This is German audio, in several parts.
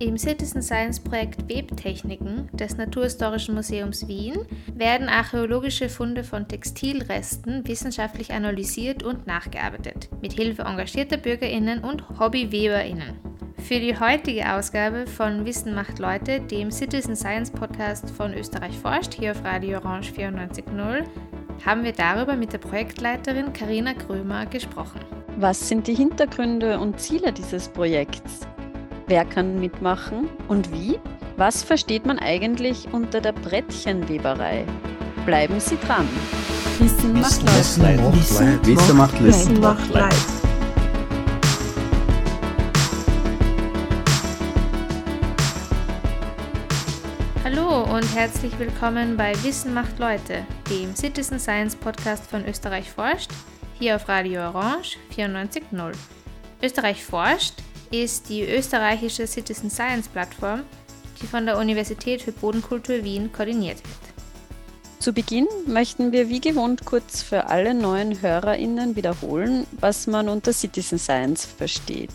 Im Citizen Science Projekt Webtechniken des Naturhistorischen Museums Wien werden archäologische Funde von Textilresten wissenschaftlich analysiert und nachgearbeitet, mit Hilfe engagierter BürgerInnen und HobbyweberInnen. Für die heutige Ausgabe von Wissen macht Leute, dem Citizen Science Podcast von Österreich forscht, hier auf Radio Orange 94.0, haben wir darüber mit der Projektleiterin Karina Krömer gesprochen. Was sind die Hintergründe und Ziele dieses Projekts? Wer kann mitmachen und wie? Was versteht man eigentlich unter der Brettchenweberei? Bleiben Sie dran. Wissen macht Leid. Wissen macht Leid. Wissen macht Leid. Hallo und herzlich willkommen bei Wissen macht Leute, dem Citizen Science Podcast von Österreich forscht, hier auf Radio Orange 94.0. Österreich forscht ist die österreichische Citizen Science Plattform, die von der Universität für Bodenkultur Wien koordiniert wird. Zu Beginn möchten wir wie gewohnt kurz für alle neuen HörerInnen wiederholen, was man unter Citizen Science versteht.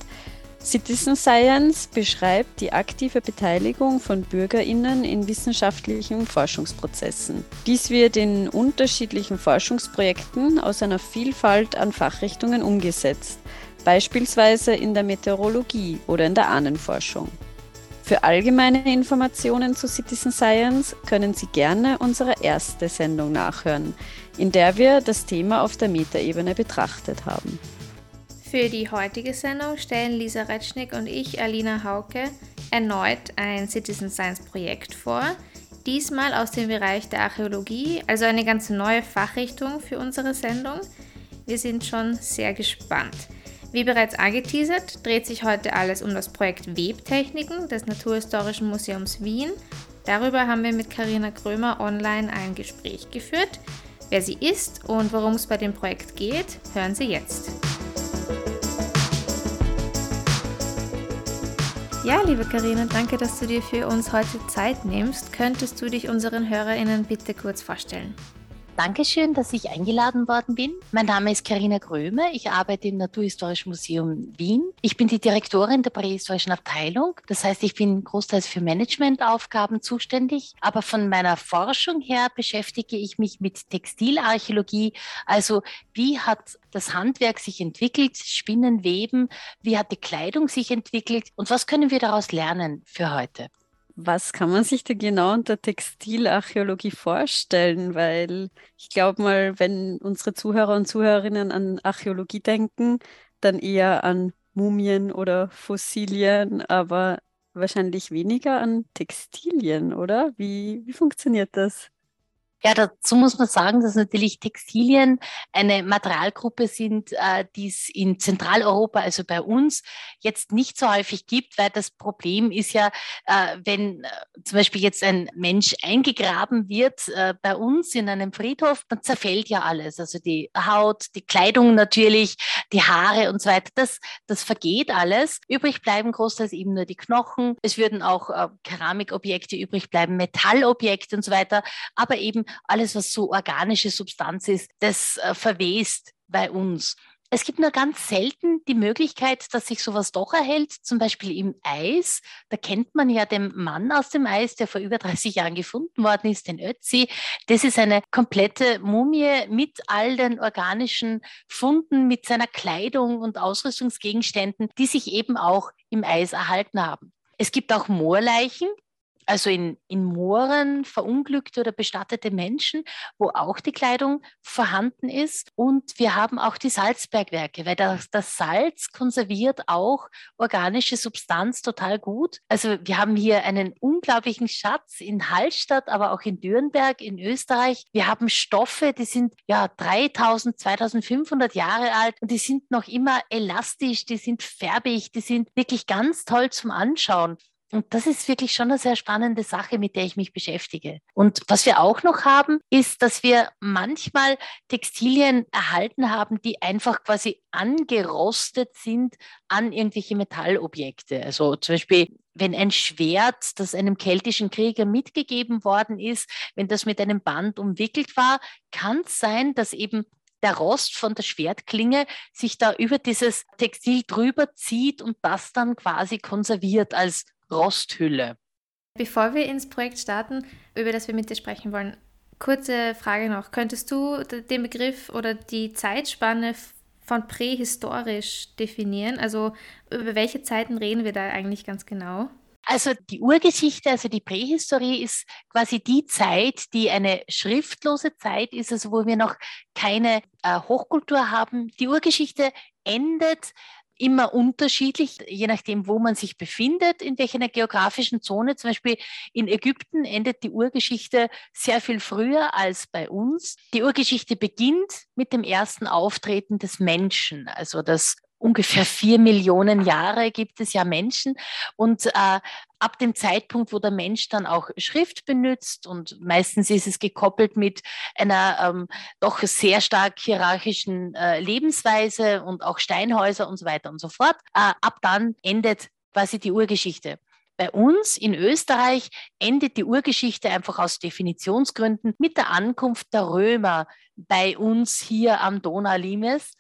Citizen Science beschreibt die aktive Beteiligung von BürgerInnen in wissenschaftlichen Forschungsprozessen. Dies wird in unterschiedlichen Forschungsprojekten aus einer Vielfalt an Fachrichtungen umgesetzt beispielsweise in der Meteorologie oder in der Ahnenforschung. Für allgemeine Informationen zu Citizen Science können Sie gerne unsere erste Sendung nachhören, in der wir das Thema auf der Metaebene betrachtet haben. Für die heutige Sendung stellen Lisa Retschnick und ich, Alina Hauke, erneut ein Citizen Science Projekt vor, diesmal aus dem Bereich der Archäologie, also eine ganz neue Fachrichtung für unsere Sendung. Wir sind schon sehr gespannt. Wie bereits angeteasert, dreht sich heute alles um das Projekt Webtechniken des Naturhistorischen Museums Wien. Darüber haben wir mit Karina Krömer online ein Gespräch geführt. Wer sie ist und worum es bei dem Projekt geht, hören Sie jetzt. Ja, liebe Karina, danke, dass du dir für uns heute Zeit nimmst. Könntest du dich unseren HörerInnen bitte kurz vorstellen? Dankeschön, dass ich eingeladen worden bin. Mein Name ist Karina Gröme. Ich arbeite im Naturhistorischen Museum Wien. Ich bin die Direktorin der prähistorischen Abteilung. Das heißt, ich bin großteils für Managementaufgaben zuständig. Aber von meiner Forschung her beschäftige ich mich mit Textilarchäologie. Also wie hat das Handwerk sich entwickelt, Spinnen, Weben, wie hat die Kleidung sich entwickelt und was können wir daraus lernen für heute? Was kann man sich denn genau unter Textilarchäologie vorstellen? Weil ich glaube mal, wenn unsere Zuhörer und Zuhörerinnen an Archäologie denken, dann eher an Mumien oder Fossilien, aber wahrscheinlich weniger an Textilien, oder? Wie, wie funktioniert das? Ja, dazu muss man sagen, dass natürlich Textilien eine Materialgruppe sind, äh, die es in Zentraleuropa, also bei uns, jetzt nicht so häufig gibt, weil das Problem ist ja, äh, wenn äh, zum Beispiel jetzt ein Mensch eingegraben wird bei uns in einem Friedhof, dann zerfällt ja alles. Also die Haut, die Kleidung natürlich, die Haare und so weiter. Das, das vergeht alles. Übrig bleiben großteils eben nur die Knochen. Es würden auch Keramikobjekte übrig bleiben, Metallobjekte und so weiter. Aber eben alles, was so organische Substanz ist, das äh, verwest bei uns. Es gibt nur ganz selten die Möglichkeit, dass sich sowas doch erhält, zum Beispiel im Eis. Da kennt man ja den Mann aus dem Eis, der vor über 30 Jahren gefunden worden ist, den Ötzi. Das ist eine komplette Mumie mit all den organischen Funden, mit seiner Kleidung und Ausrüstungsgegenständen, die sich eben auch im Eis erhalten haben. Es gibt auch Moorleichen, also in, in Mooren verunglückte oder bestattete Menschen, wo auch die Kleidung vorhanden ist. Und wir haben auch die Salzbergwerke, weil das, das Salz konserviert auch organische Substanz total gut. Also wir haben hier einen unglaublichen Schatz in Hallstatt, aber auch in Dürnberg in Österreich. Wir haben Stoffe, die sind ja 3000, 2500 Jahre alt und die sind noch immer elastisch, die sind färbig, die sind wirklich ganz toll zum Anschauen. Und das ist wirklich schon eine sehr spannende Sache, mit der ich mich beschäftige. Und was wir auch noch haben, ist, dass wir manchmal Textilien erhalten haben, die einfach quasi angerostet sind an irgendwelche Metallobjekte. Also zum Beispiel wenn ein Schwert, das einem keltischen Krieger mitgegeben worden ist, wenn das mit einem Band umwickelt war, kann es sein, dass eben der Rost von der Schwertklinge sich da über dieses Textil drüber zieht und das dann quasi konserviert als Rosthülle. Bevor wir ins Projekt starten, über das wir mit dir sprechen wollen, kurze Frage noch. Könntest du den Begriff oder die Zeitspanne von prähistorisch definieren? Also über welche Zeiten reden wir da eigentlich ganz genau? Also die Urgeschichte, also die Prähistorie ist quasi die Zeit, die eine schriftlose Zeit ist, also wo wir noch keine äh, Hochkultur haben. Die Urgeschichte endet immer unterschiedlich, je nachdem, wo man sich befindet, in welcher geografischen Zone. Zum Beispiel in Ägypten endet die Urgeschichte sehr viel früher als bei uns. Die Urgeschichte beginnt mit dem ersten Auftreten des Menschen, also das ungefähr vier Millionen Jahre gibt es ja Menschen. Und äh, ab dem Zeitpunkt, wo der Mensch dann auch Schrift benutzt und meistens ist es gekoppelt mit einer ähm, doch sehr stark hierarchischen äh, Lebensweise und auch Steinhäuser und so weiter und so fort, äh, ab dann endet quasi die Urgeschichte. Bei uns in Österreich endet die Urgeschichte einfach aus Definitionsgründen mit der Ankunft der Römer bei uns hier am Donau-Limes.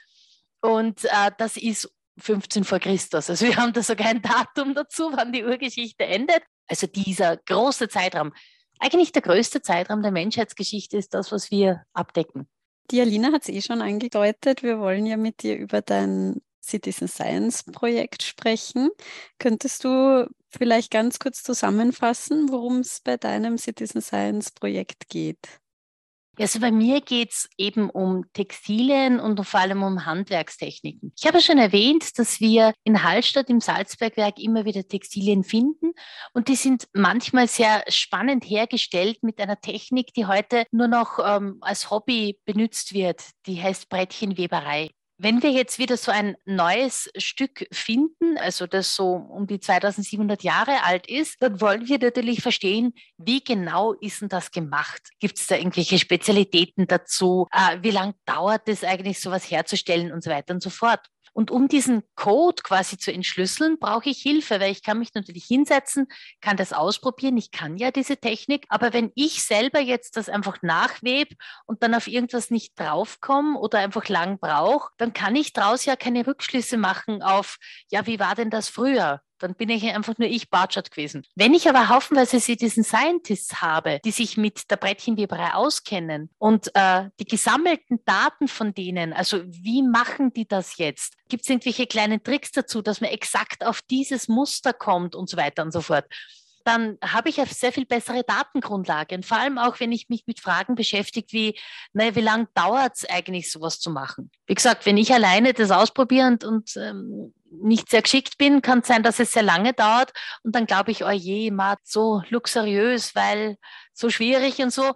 Und äh, das ist 15 vor Christus. Also wir haben da sogar ein Datum dazu, wann die Urgeschichte endet. Also dieser große Zeitraum, eigentlich der größte Zeitraum der Menschheitsgeschichte ist das, was wir abdecken. Die Alina hat es eh schon angedeutet. Wir wollen ja mit dir über dein Citizen Science Projekt sprechen. Könntest du vielleicht ganz kurz zusammenfassen, worum es bei deinem Citizen Science Projekt geht? Also bei mir geht es eben um Textilien und vor allem um Handwerkstechniken. Ich habe schon erwähnt, dass wir in Hallstatt im Salzbergwerk immer wieder Textilien finden und die sind manchmal sehr spannend hergestellt mit einer Technik, die heute nur noch ähm, als Hobby benutzt wird. Die heißt Brettchenweberei. Wenn wir jetzt wieder so ein neues Stück finden, also das so um die 2700 Jahre alt ist, dann wollen wir natürlich verstehen, wie genau ist denn das gemacht? Gibt es da irgendwelche Spezialitäten dazu? Äh, wie lange dauert es eigentlich, sowas herzustellen und so weiter und so fort? Und um diesen Code quasi zu entschlüsseln, brauche ich Hilfe, weil ich kann mich natürlich hinsetzen, kann das ausprobieren. Ich kann ja diese Technik. Aber wenn ich selber jetzt das einfach nachwebe und dann auf irgendwas nicht draufkomme oder einfach lang brauche, dann kann ich daraus ja keine Rückschlüsse machen auf, ja, wie war denn das früher? Dann bin ich einfach nur ich Bartschat gewesen. Wenn ich aber haufenweise Citizen Scientists habe, die sich mit der Brettchenweberei auskennen und äh, die gesammelten Daten von denen, also wie machen die das jetzt? Gibt es irgendwelche kleinen Tricks dazu, dass man exakt auf dieses Muster kommt und so weiter und so fort? dann habe ich eine sehr viel bessere Datengrundlage. Und vor allem auch, wenn ich mich mit Fragen beschäftige, wie, naja, wie lange dauert es eigentlich, sowas zu machen? Wie gesagt, wenn ich alleine das ausprobiere und, und ähm, nicht sehr geschickt bin, kann es sein, dass es sehr lange dauert. Und dann glaube ich, oh je, Mat, so luxuriös, weil so schwierig und so.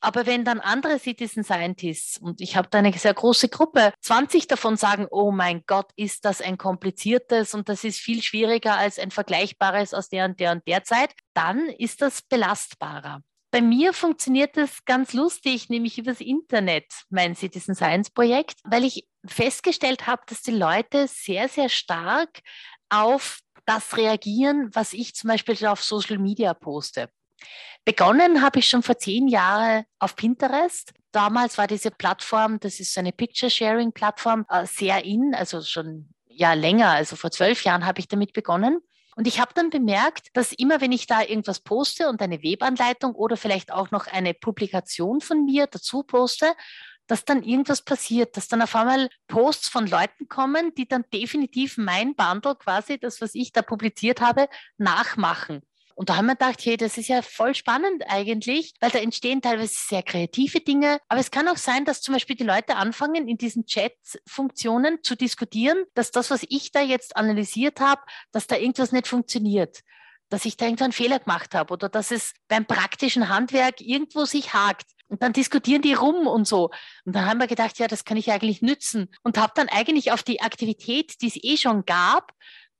Aber wenn dann andere Citizen Scientists, und ich habe da eine sehr große Gruppe, 20 davon sagen, oh mein Gott, ist das ein kompliziertes und das ist viel schwieriger als ein vergleichbares aus der und der und der Zeit, dann ist das belastbarer. Bei mir funktioniert das ganz lustig, nämlich übers Internet, mein Citizen Science Projekt, weil ich festgestellt habe, dass die Leute sehr, sehr stark auf das reagieren, was ich zum Beispiel auf Social Media poste. Begonnen habe ich schon vor zehn Jahren auf Pinterest. Damals war diese Plattform, das ist so eine Picture-Sharing-Plattform, äh, sehr in, also schon ja länger, also vor zwölf Jahren habe ich damit begonnen. Und ich habe dann bemerkt, dass immer, wenn ich da irgendwas poste und eine Webanleitung oder vielleicht auch noch eine Publikation von mir dazu poste, dass dann irgendwas passiert, dass dann auf einmal Posts von Leuten kommen, die dann definitiv mein Bundle quasi, das, was ich da publiziert habe, nachmachen. Und da haben wir gedacht, hey, das ist ja voll spannend eigentlich, weil da entstehen teilweise sehr kreative Dinge. Aber es kann auch sein, dass zum Beispiel die Leute anfangen, in diesen Chat-Funktionen zu diskutieren, dass das, was ich da jetzt analysiert habe, dass da irgendwas nicht funktioniert dass ich da irgendwann einen Fehler gemacht habe oder dass es beim praktischen Handwerk irgendwo sich hakt. Und dann diskutieren die rum und so. Und dann haben wir gedacht, ja, das kann ich eigentlich nützen. Und habe dann eigentlich auf die Aktivität, die es eh schon gab,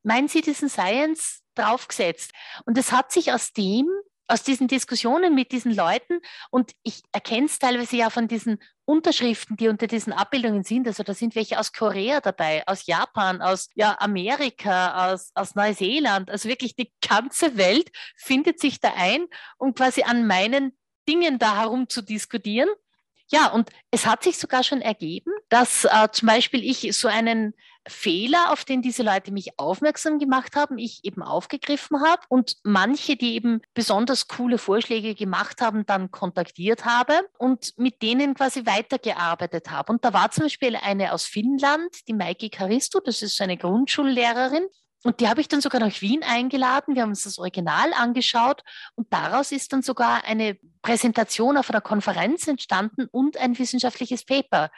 mein Citizen Science draufgesetzt. Und es hat sich aus dem, aus diesen Diskussionen mit diesen Leuten, und ich erkenne es teilweise ja von diesen Unterschriften, die unter diesen Abbildungen sind. Also da sind welche aus Korea dabei, aus Japan, aus ja, Amerika, aus, aus Neuseeland. Also wirklich die ganze Welt findet sich da ein, um quasi an meinen Dingen da herum zu diskutieren. Ja, und es hat sich sogar schon ergeben, dass äh, zum Beispiel ich so einen Fehler, auf den diese Leute mich aufmerksam gemacht haben, ich eben aufgegriffen habe und manche, die eben besonders coole Vorschläge gemacht haben, dann kontaktiert habe und mit denen quasi weitergearbeitet habe. Und da war zum Beispiel eine aus Finnland, die Maiki Karisto, das ist eine Grundschullehrerin, und die habe ich dann sogar nach Wien eingeladen. Wir haben uns das Original angeschaut und daraus ist dann sogar eine Präsentation auf einer Konferenz entstanden und ein wissenschaftliches Paper.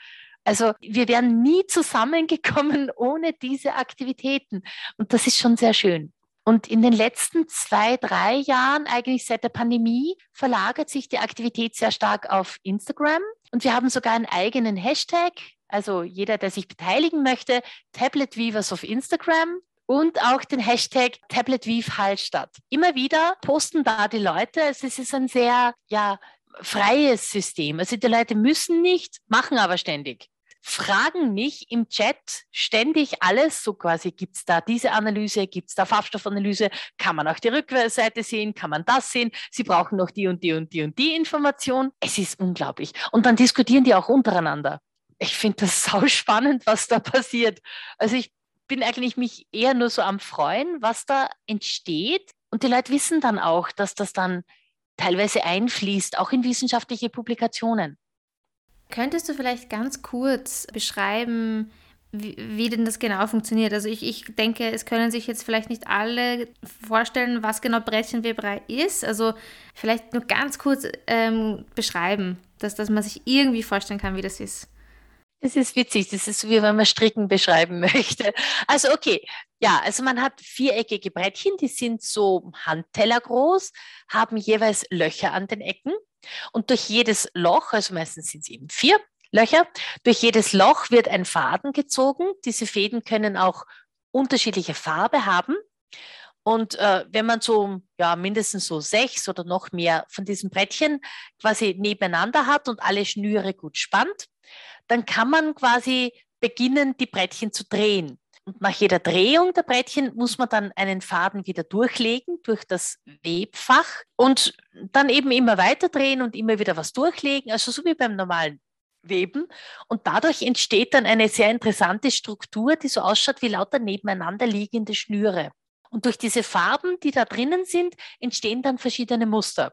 Also wir wären nie zusammengekommen ohne diese Aktivitäten. Und das ist schon sehr schön. Und in den letzten zwei, drei Jahren, eigentlich seit der Pandemie, verlagert sich die Aktivität sehr stark auf Instagram. Und wir haben sogar einen eigenen Hashtag. Also jeder, der sich beteiligen möchte, Tablet Weavers auf Instagram und auch den Hashtag Tablet Weave Hallstatt. Immer wieder posten da die Leute. Also es ist ein sehr ja, freies System. Also die Leute müssen nicht, machen aber ständig. Fragen mich im Chat ständig alles, so quasi gibt es da diese Analyse, gibt es da Farbstoffanalyse, kann man auch die Rückseite sehen, kann man das sehen, sie brauchen noch die und die und die und die Information. Es ist unglaublich. Und dann diskutieren die auch untereinander. Ich finde das sau spannend, was da passiert. Also ich bin eigentlich mich eher nur so am Freuen, was da entsteht. Und die Leute wissen dann auch, dass das dann teilweise einfließt, auch in wissenschaftliche Publikationen. Könntest du vielleicht ganz kurz beschreiben, wie, wie, denn das genau funktioniert? Also ich, ich denke, es können sich jetzt vielleicht nicht alle vorstellen, was genau Brettchenweberei ist. Also vielleicht nur ganz kurz ähm, beschreiben, dass, dass man sich irgendwie vorstellen kann, wie das ist. Das ist witzig, das ist wie wenn man Stricken beschreiben möchte. Also okay, ja, also man hat viereckige Brettchen, die sind so Handteller groß, haben jeweils Löcher an den Ecken und durch jedes Loch, also meistens sind es eben vier Löcher, durch jedes Loch wird ein Faden gezogen. Diese Fäden können auch unterschiedliche Farbe haben. Und äh, wenn man so ja, mindestens so sechs oder noch mehr von diesen Brettchen quasi nebeneinander hat und alle Schnüre gut spannt, dann kann man quasi beginnen, die Brettchen zu drehen. Und nach jeder Drehung der Brettchen muss man dann einen Faden wieder durchlegen durch das Webfach und dann eben immer weiter drehen und immer wieder was durchlegen, also so wie beim normalen Weben. Und dadurch entsteht dann eine sehr interessante Struktur, die so ausschaut wie lauter nebeneinander liegende Schnüre. Und durch diese Farben, die da drinnen sind, entstehen dann verschiedene Muster.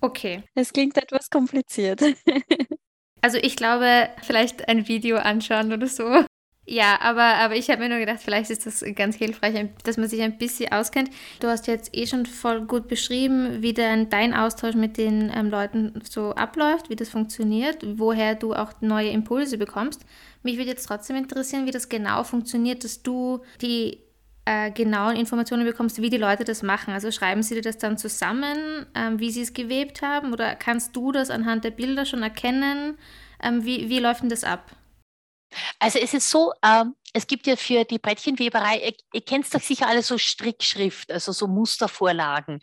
Okay. Es klingt etwas kompliziert. Also ich glaube, vielleicht ein Video anschauen oder so. Ja, aber, aber ich habe mir nur gedacht, vielleicht ist das ganz hilfreich, dass man sich ein bisschen auskennt. Du hast jetzt eh schon voll gut beschrieben, wie dein, dein Austausch mit den ähm, Leuten so abläuft, wie das funktioniert, woher du auch neue Impulse bekommst. Mich würde jetzt trotzdem interessieren, wie das genau funktioniert, dass du die äh, genauen Informationen bekommst, wie die Leute das machen. Also schreiben sie dir das dann zusammen, ähm, wie sie es gewebt haben, oder kannst du das anhand der Bilder schon erkennen? Ähm, wie, wie läuft denn das ab? Also es ist so, ähm, es gibt ja für die Brettchenweberei, ihr, ihr kennt doch sicher alle so Strickschrift, also so Mustervorlagen.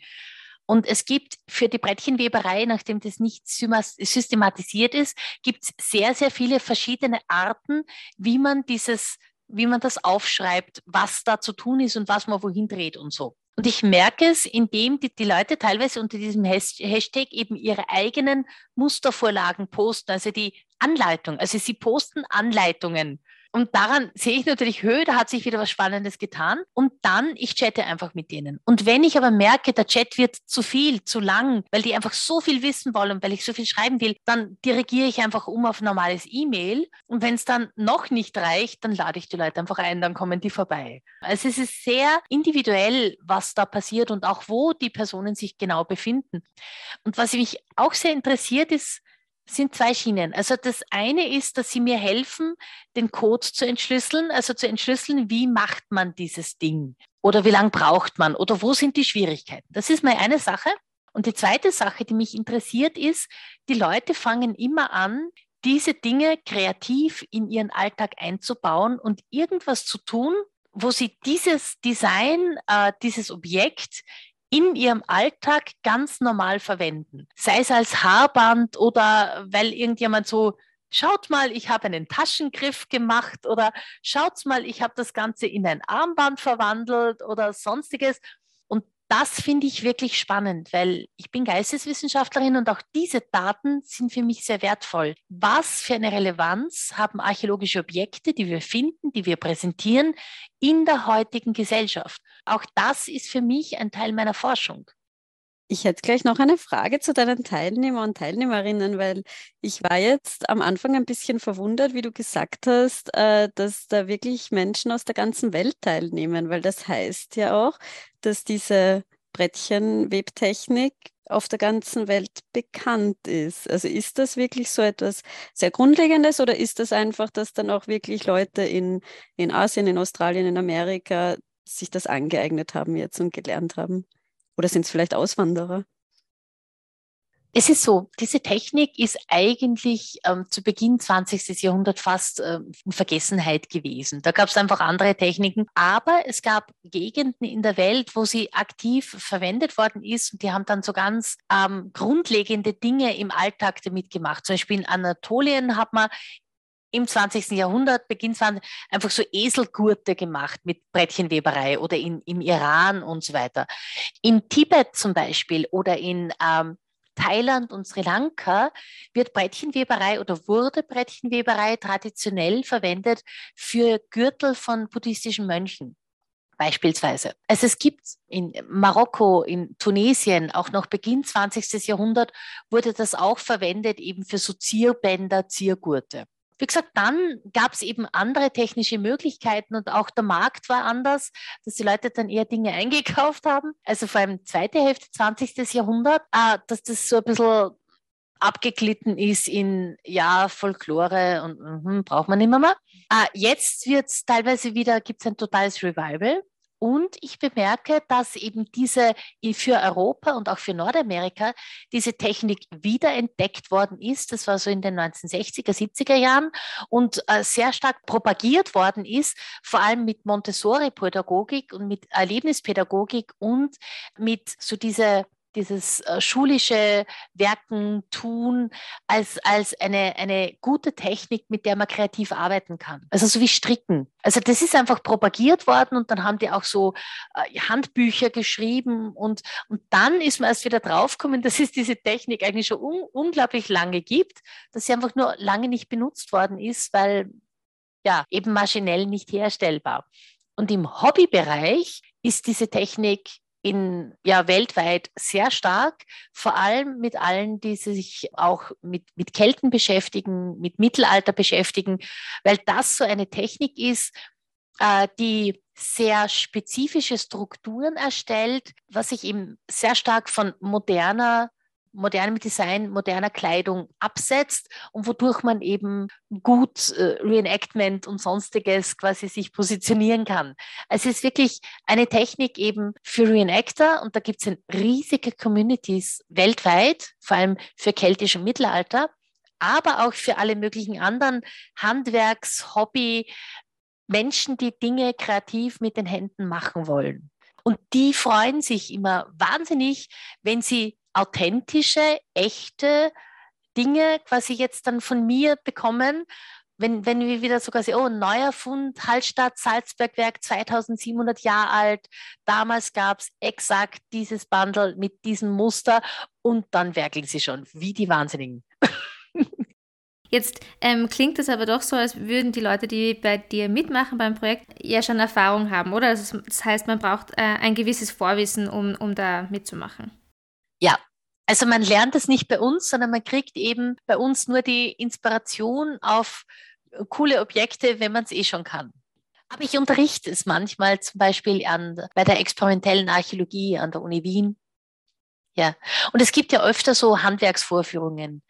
Und es gibt für die Brettchenweberei, nachdem das nicht systematisiert ist, gibt es sehr, sehr viele verschiedene Arten, wie man dieses wie man das aufschreibt, was da zu tun ist und was man wohin dreht und so. Und ich merke es, indem die, die Leute teilweise unter diesem Hashtag eben ihre eigenen Mustervorlagen posten, also die Anleitung. Also sie posten Anleitungen und daran sehe ich natürlich Höhe, da hat sich wieder was Spannendes getan. Und dann, ich chatte einfach mit denen. Und wenn ich aber merke, der Chat wird zu viel, zu lang, weil die einfach so viel wissen wollen, weil ich so viel schreiben will, dann dirigiere ich einfach um auf normales E-Mail. Und wenn es dann noch nicht reicht, dann lade ich die Leute einfach ein, dann kommen die vorbei. Also es ist sehr individuell, was da passiert und auch wo die Personen sich genau befinden. Und was mich auch sehr interessiert, ist, sind zwei Schienen. Also das eine ist, dass sie mir helfen, den Code zu entschlüsseln, also zu entschlüsseln, wie macht man dieses Ding oder wie lange braucht man oder wo sind die Schwierigkeiten. Das ist mal eine Sache. Und die zweite Sache, die mich interessiert, ist, die Leute fangen immer an, diese Dinge kreativ in ihren Alltag einzubauen und irgendwas zu tun, wo sie dieses Design, äh, dieses Objekt in ihrem Alltag ganz normal verwenden. Sei es als Haarband oder weil irgendjemand so, schaut mal, ich habe einen Taschengriff gemacht oder schaut mal, ich habe das Ganze in ein Armband verwandelt oder sonstiges. Das finde ich wirklich spannend, weil ich bin Geisteswissenschaftlerin und auch diese Daten sind für mich sehr wertvoll. Was für eine Relevanz haben archäologische Objekte, die wir finden, die wir präsentieren, in der heutigen Gesellschaft? Auch das ist für mich ein Teil meiner Forschung. Ich hätte gleich noch eine Frage zu deinen Teilnehmer und Teilnehmerinnen, weil ich war jetzt am Anfang ein bisschen verwundert, wie du gesagt hast, äh, dass da wirklich Menschen aus der ganzen Welt teilnehmen, weil das heißt ja auch, dass diese Brettchenwebtechnik auf der ganzen Welt bekannt ist. Also ist das wirklich so etwas sehr Grundlegendes oder ist das einfach, dass dann auch wirklich Leute in, in Asien, in Australien, in Amerika sich das angeeignet haben jetzt und gelernt haben? Oder sind es vielleicht Auswanderer? Es ist so, diese Technik ist eigentlich ähm, zu Beginn 20. Jahrhundert fast ähm, in Vergessenheit gewesen. Da gab es einfach andere Techniken, aber es gab Gegenden in der Welt, wo sie aktiv verwendet worden ist und die haben dann so ganz ähm, grundlegende Dinge im Alltag damit gemacht. Zum Beispiel in Anatolien hat man im 20. Jahrhundert, Beginn 20, einfach so Eselgurte gemacht mit Brettchenweberei oder in, im Iran und so weiter. In Tibet zum Beispiel oder in ähm, Thailand und Sri Lanka wird Brettchenweberei oder wurde Brettchenweberei traditionell verwendet für Gürtel von buddhistischen Mönchen beispielsweise. Also es gibt in Marokko, in Tunesien, auch noch Beginn 20. Jahrhundert, wurde das auch verwendet eben für so Zierbänder, Ziergurte. Wie gesagt, dann gab es eben andere technische Möglichkeiten und auch der Markt war anders, dass die Leute dann eher Dinge eingekauft haben. Also vor allem zweite Hälfte 20. Jahrhundert, äh, dass das so ein bisschen abgeglitten ist in ja Folklore und mh, braucht man immer mal. Äh, jetzt wird es teilweise wieder, gibt es ein totales Revival. Und ich bemerke, dass eben diese für Europa und auch für Nordamerika diese Technik wiederentdeckt worden ist. Das war so in den 1960er, 70er Jahren und äh, sehr stark propagiert worden ist, vor allem mit Montessori-Pädagogik und mit Erlebnispädagogik und mit so diese dieses äh, schulische Werken, Tun als, als eine, eine gute Technik, mit der man kreativ arbeiten kann. Also so wie Stricken. Also das ist einfach propagiert worden und dann haben die auch so äh, Handbücher geschrieben und, und dann ist man erst wieder draufgekommen, dass es diese Technik eigentlich schon un unglaublich lange gibt, dass sie einfach nur lange nicht benutzt worden ist, weil ja eben maschinell nicht herstellbar. Und im Hobbybereich ist diese Technik in, ja, weltweit sehr stark, vor allem mit allen, die sich auch mit, mit Kelten beschäftigen, mit Mittelalter beschäftigen, weil das so eine Technik ist, äh, die sehr spezifische Strukturen erstellt, was sich eben sehr stark von moderner modernem Design, moderner Kleidung absetzt und wodurch man eben gut äh, Reenactment und sonstiges quasi sich positionieren kann. Es ist wirklich eine Technik eben für Reenactor und da gibt es riesige Communities weltweit, vor allem für keltische Mittelalter, aber auch für alle möglichen anderen Handwerks-, Hobby, Menschen, die Dinge kreativ mit den Händen machen wollen. Und die freuen sich immer wahnsinnig, wenn sie authentische, echte Dinge quasi jetzt dann von mir bekommen, wenn, wenn wir wieder sogar sehen, oh, neuer Fund, Hallstatt, Salzbergwerk, 2700 Jahre alt, damals gab es exakt dieses Bundle mit diesem Muster und dann werkeln sie schon, wie die Wahnsinnigen. Jetzt ähm, klingt es aber doch so, als würden die Leute, die bei dir mitmachen beim Projekt, ja schon Erfahrung haben, oder? Also das heißt, man braucht äh, ein gewisses Vorwissen, um, um da mitzumachen. Ja, also man lernt es nicht bei uns, sondern man kriegt eben bei uns nur die Inspiration auf coole Objekte, wenn man es eh schon kann. Aber ich unterrichte es manchmal zum Beispiel an, bei der experimentellen Archäologie an der Uni Wien. Ja, und es gibt ja öfter so Handwerksvorführungen.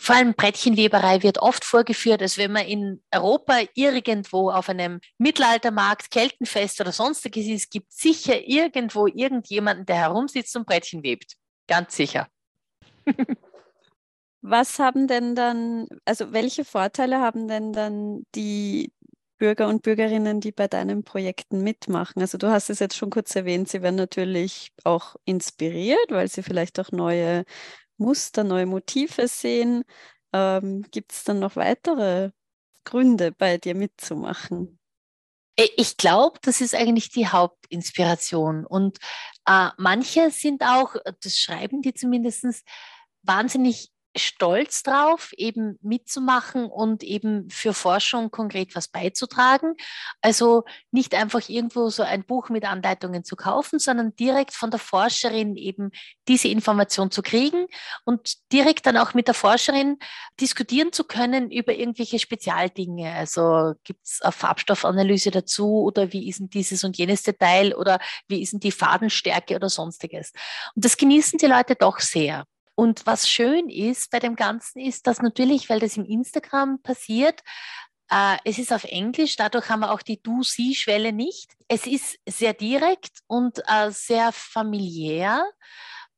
Vor allem Brettchenweberei wird oft vorgeführt, als wenn man in Europa irgendwo auf einem Mittelaltermarkt, Keltenfest oder sonstiges ist, gibt sicher irgendwo irgendjemanden, der herumsitzt und Brettchen webt. Ganz sicher. Was haben denn dann, also welche Vorteile haben denn dann die Bürger und Bürgerinnen, die bei deinen Projekten mitmachen? Also du hast es jetzt schon kurz erwähnt, sie werden natürlich auch inspiriert, weil sie vielleicht auch neue Muster, neue Motive sehen. Ähm, Gibt es dann noch weitere Gründe, bei dir mitzumachen? Äh, ich glaube, das ist eigentlich die Hauptinspiration. Und äh, manche sind auch, das schreiben die zumindest, wahnsinnig stolz drauf, eben mitzumachen und eben für Forschung konkret was beizutragen. Also nicht einfach irgendwo so ein Buch mit Anleitungen zu kaufen, sondern direkt von der Forscherin eben diese Information zu kriegen und direkt dann auch mit der Forscherin diskutieren zu können über irgendwelche Spezialdinge. Also gibt es eine Farbstoffanalyse dazu oder wie ist denn dieses und jenes Detail oder wie ist denn die Fadenstärke oder sonstiges. Und das genießen die Leute doch sehr. Und was schön ist bei dem Ganzen ist, dass natürlich, weil das im Instagram passiert, äh, es ist auf Englisch, dadurch haben wir auch die Du-Sie-Schwelle nicht. Es ist sehr direkt und äh, sehr familiär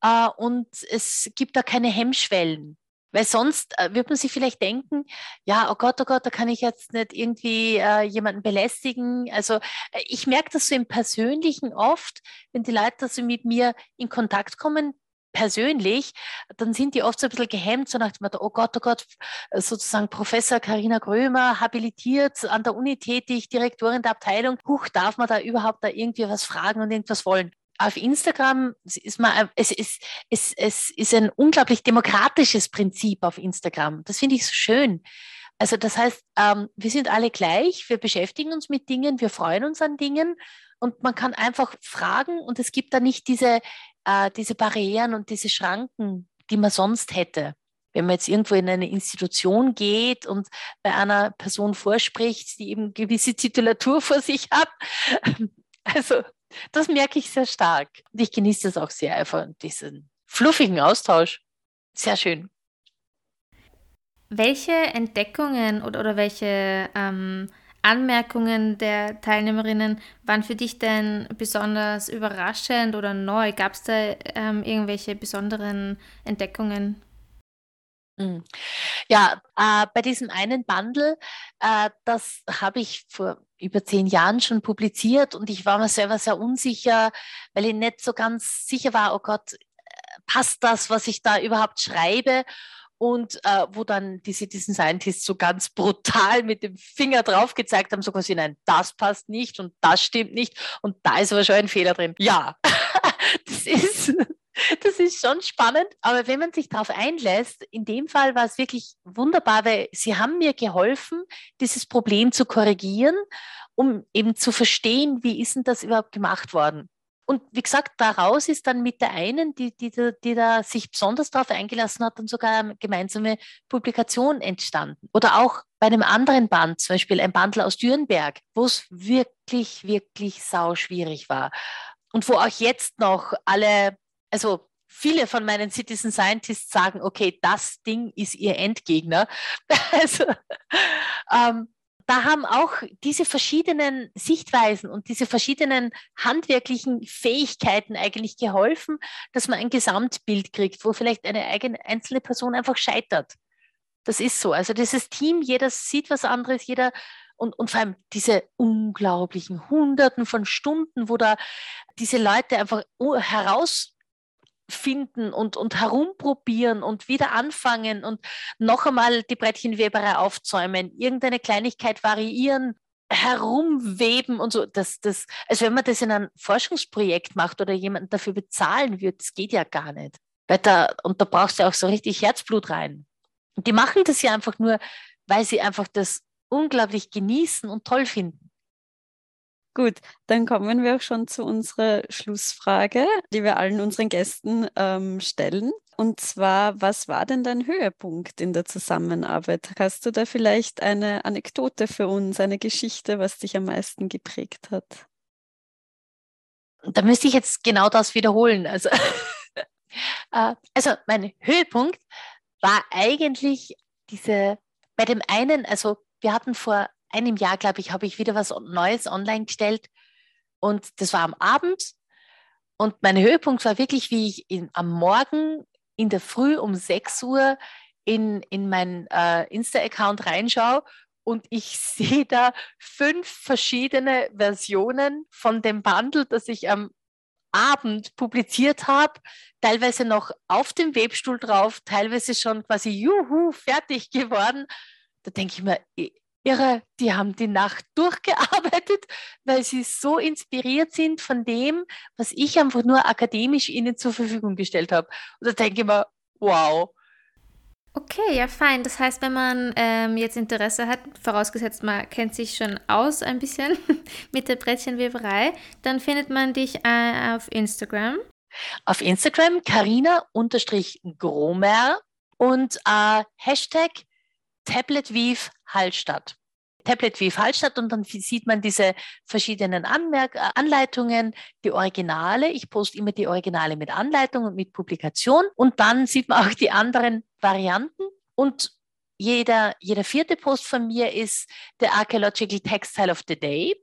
äh, und es gibt da keine Hemmschwellen. Weil sonst äh, wird man sich vielleicht denken, ja, oh Gott, oh Gott, da kann ich jetzt nicht irgendwie äh, jemanden belästigen. Also äh, ich merke das so im Persönlichen oft, wenn die Leute so mit mir in Kontakt kommen, persönlich, dann sind die oft so ein bisschen gehemmt, so nach dem Motto, oh Gott, oh Gott, sozusagen Professor Karina Grömer, habilitiert, an der Uni tätig, Direktorin der Abteilung, huch, darf man da überhaupt da irgendwie was fragen und irgendwas wollen? Auf Instagram ist man, es ist, es, es ist ein unglaublich demokratisches Prinzip auf Instagram. Das finde ich so schön. Also das heißt, ähm, wir sind alle gleich, wir beschäftigen uns mit Dingen, wir freuen uns an Dingen und man kann einfach fragen und es gibt da nicht diese, äh, diese Barrieren und diese Schranken, die man sonst hätte. Wenn man jetzt irgendwo in eine Institution geht und bei einer Person vorspricht, die eben gewisse Titulatur vor sich hat. Also das merke ich sehr stark. Und ich genieße das auch sehr, einfach diesen fluffigen Austausch. Sehr schön. Welche Entdeckungen oder, oder welche ähm, Anmerkungen der Teilnehmerinnen waren für dich denn besonders überraschend oder neu? Gab es da ähm, irgendwelche besonderen Entdeckungen? Hm. Ja, äh, bei diesem einen Bundle, äh, das habe ich vor über zehn Jahren schon publiziert und ich war mir selber sehr unsicher, weil ich nicht so ganz sicher war, oh Gott, äh, passt das, was ich da überhaupt schreibe? Und äh, wo dann die Citizen Scientists so ganz brutal mit dem Finger drauf gezeigt haben, so quasi, nein, das passt nicht und das stimmt nicht und da ist aber schon ein Fehler drin. Ja, das ist, das ist schon spannend, aber wenn man sich darauf einlässt, in dem Fall war es wirklich wunderbar, weil sie haben mir geholfen, dieses Problem zu korrigieren, um eben zu verstehen, wie ist denn das überhaupt gemacht worden. Und wie gesagt, daraus ist dann mit der einen, die, die, die da sich besonders darauf eingelassen hat, dann sogar eine gemeinsame Publikation entstanden. Oder auch bei einem anderen Band, zum Beispiel ein Bandel aus Dürnberg, wo es wirklich, wirklich sau schwierig war. Und wo auch jetzt noch alle, also viele von meinen Citizen Scientists sagen, okay, das Ding ist ihr Endgegner. also, ähm, da haben auch diese verschiedenen Sichtweisen und diese verschiedenen handwerklichen Fähigkeiten eigentlich geholfen, dass man ein Gesamtbild kriegt, wo vielleicht eine eigene einzelne Person einfach scheitert. Das ist so. Also dieses Team, jeder sieht was anderes, jeder und, und vor allem diese unglaublichen Hunderten von Stunden, wo da diese Leute einfach heraus finden und, und herumprobieren und wieder anfangen und noch einmal die Brettchenweberei aufzäumen, irgendeine Kleinigkeit variieren, herumweben und so. Das, das, also wenn man das in einem Forschungsprojekt macht oder jemanden dafür bezahlen wird, das geht ja gar nicht. Weil da, und da brauchst du auch so richtig Herzblut rein. Und die machen das ja einfach nur, weil sie einfach das unglaublich genießen und toll finden. Gut, dann kommen wir auch schon zu unserer Schlussfrage, die wir allen unseren Gästen ähm, stellen. Und zwar, was war denn dein Höhepunkt in der Zusammenarbeit? Hast du da vielleicht eine Anekdote für uns, eine Geschichte, was dich am meisten geprägt hat? Da müsste ich jetzt genau das wiederholen. Also, äh, also mein Höhepunkt war eigentlich diese, bei dem einen, also wir hatten vor einem Jahr, glaube ich, habe ich wieder was Neues online gestellt. Und das war am Abend. Und mein Höhepunkt war wirklich, wie ich in, am Morgen in der Früh um 6 Uhr in, in meinen äh, Insta-Account reinschaue und ich sehe da fünf verschiedene Versionen von dem Bundle, das ich am Abend publiziert habe, teilweise noch auf dem Webstuhl drauf, teilweise schon quasi juhu fertig geworden. Da denke ich mir, Irre, die haben die Nacht durchgearbeitet, weil sie so inspiriert sind von dem, was ich einfach nur akademisch ihnen zur Verfügung gestellt habe. Und da denke ich mir, wow. Okay, ja, fein. Das heißt, wenn man ähm, jetzt Interesse hat, vorausgesetzt man kennt sich schon aus ein bisschen mit der Brettchenweberei, dann findet man dich äh, auf Instagram. Auf Instagram Carina-Gromer und äh, Hashtag Tabletweave Hallstatt. Tabletweave Hallstatt und dann sieht man diese verschiedenen Anmerk äh, Anleitungen, die Originale. Ich poste immer die Originale mit Anleitung und mit Publikation und dann sieht man auch die anderen Varianten und jeder, jeder vierte Post von mir ist der Archaeological Textile of the Day.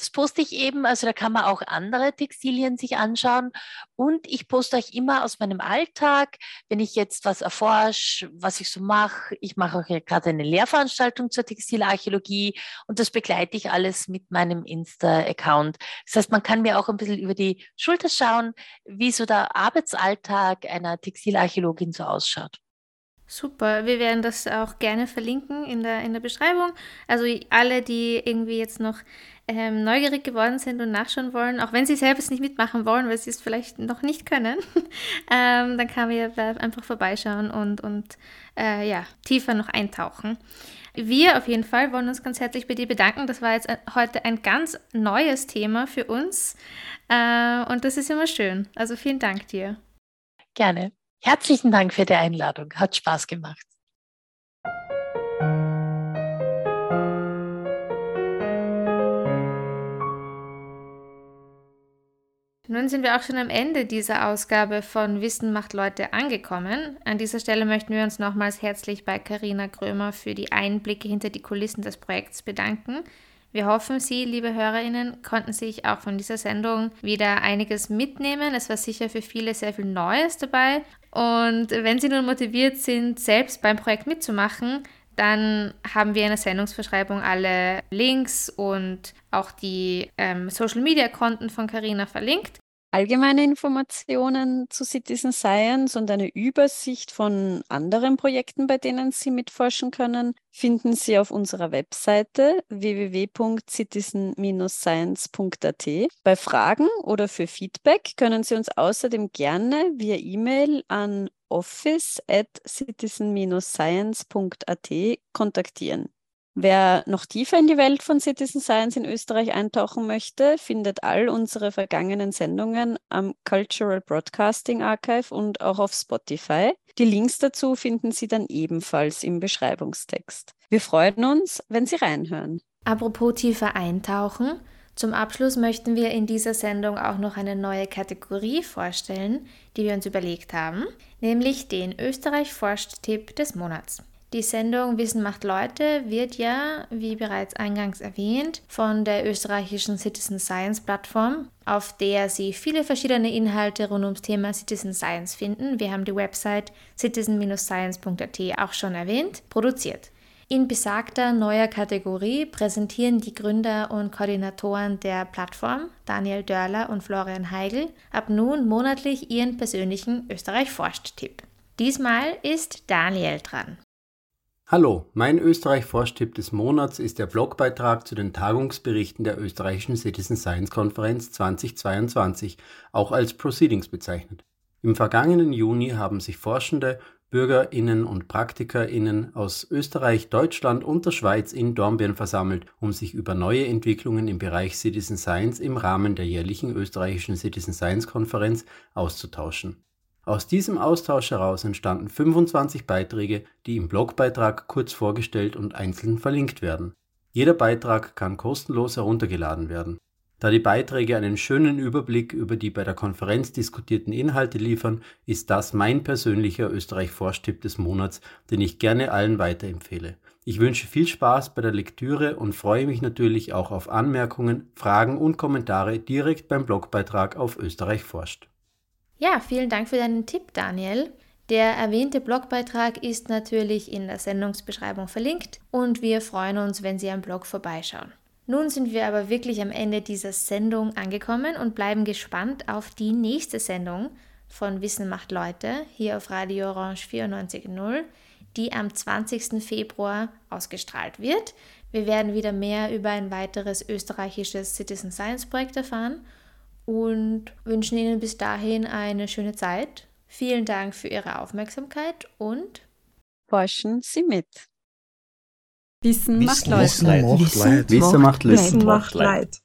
Das poste ich eben, also da kann man auch andere Textilien sich anschauen. Und ich poste euch immer aus meinem Alltag, wenn ich jetzt was erforsche, was ich so mache. Ich mache auch gerade eine Lehrveranstaltung zur Textilarchäologie und das begleite ich alles mit meinem Insta-Account. Das heißt, man kann mir auch ein bisschen über die Schulter schauen, wie so der Arbeitsalltag einer Textilarchäologin so ausschaut. Super, wir werden das auch gerne verlinken in der, in der Beschreibung. Also alle, die irgendwie jetzt noch ähm, neugierig geworden sind und nachschauen wollen, auch wenn sie selbst nicht mitmachen wollen, weil sie es vielleicht noch nicht können, ähm, dann kann man einfach vorbeischauen und, und äh, ja, tiefer noch eintauchen. Wir auf jeden Fall wollen uns ganz herzlich bei dir bedanken. Das war jetzt heute ein ganz neues Thema für uns äh, und das ist immer schön. Also vielen Dank dir. Gerne. Herzlichen Dank für die Einladung. Hat Spaß gemacht. Nun sind wir auch schon am Ende dieser Ausgabe von Wissen macht Leute angekommen. An dieser Stelle möchten wir uns nochmals herzlich bei Karina Krömer für die Einblicke hinter die Kulissen des Projekts bedanken. Wir hoffen, Sie, liebe Hörerinnen, konnten sich auch von dieser Sendung wieder einiges mitnehmen. Es war sicher für viele sehr viel Neues dabei. Und wenn Sie nun motiviert sind, selbst beim Projekt mitzumachen, dann haben wir in der Sendungsverschreibung alle Links und auch die ähm, Social-Media-Konten von Carina verlinkt. Allgemeine Informationen zu Citizen Science und eine Übersicht von anderen Projekten, bei denen Sie mitforschen können, finden Sie auf unserer Webseite www.citizen-science.at. Bei Fragen oder für Feedback können Sie uns außerdem gerne via E-Mail an office at citizen-science.at kontaktieren. Wer noch tiefer in die Welt von Citizen Science in Österreich eintauchen möchte, findet all unsere vergangenen Sendungen am Cultural Broadcasting Archive und auch auf Spotify. Die Links dazu finden Sie dann ebenfalls im Beschreibungstext. Wir freuen uns, wenn Sie reinhören. Apropos tiefer eintauchen, zum Abschluss möchten wir in dieser Sendung auch noch eine neue Kategorie vorstellen, die wir uns überlegt haben, nämlich den Österreich forscht-Tipp des Monats. Die Sendung Wissen macht Leute wird ja, wie bereits eingangs erwähnt, von der österreichischen Citizen Science Plattform, auf der Sie viele verschiedene Inhalte rund ums Thema Citizen Science finden. Wir haben die Website citizen-science.at auch schon erwähnt, produziert. In besagter neuer Kategorie präsentieren die Gründer und Koordinatoren der Plattform, Daniel Dörler und Florian Heigl, ab nun monatlich ihren persönlichen Österreich forscht-Tipp. Diesmal ist Daniel dran. Hallo, mein Österreich-Forschtipp des Monats ist der Blogbeitrag zu den Tagungsberichten der österreichischen Citizen Science Konferenz 2022, auch als Proceedings bezeichnet. Im vergangenen Juni haben sich Forschende, BürgerInnen und PraktikerInnen aus Österreich, Deutschland und der Schweiz in Dornbirn versammelt, um sich über neue Entwicklungen im Bereich Citizen Science im Rahmen der jährlichen österreichischen Citizen Science Konferenz auszutauschen. Aus diesem Austausch heraus entstanden 25 Beiträge, die im Blogbeitrag kurz vorgestellt und einzeln verlinkt werden. Jeder Beitrag kann kostenlos heruntergeladen werden. Da die Beiträge einen schönen Überblick über die bei der Konferenz diskutierten Inhalte liefern, ist das mein persönlicher Österreich-Forschtipp des Monats, den ich gerne allen weiterempfehle. Ich wünsche viel Spaß bei der Lektüre und freue mich natürlich auch auf Anmerkungen, Fragen und Kommentare direkt beim Blogbeitrag auf Österreich forscht. Ja, vielen Dank für deinen Tipp, Daniel. Der erwähnte Blogbeitrag ist natürlich in der Sendungsbeschreibung verlinkt und wir freuen uns, wenn Sie am Blog vorbeischauen. Nun sind wir aber wirklich am Ende dieser Sendung angekommen und bleiben gespannt auf die nächste Sendung von Wissen macht Leute hier auf Radio Orange 94.0, die am 20. Februar ausgestrahlt wird. Wir werden wieder mehr über ein weiteres österreichisches Citizen Science Projekt erfahren und wünschen Ihnen bis dahin eine schöne Zeit. Vielen Dank für Ihre Aufmerksamkeit und forschen Sie mit. Wissen, macht Leid. Wissen macht Leid. Wissen macht Leid.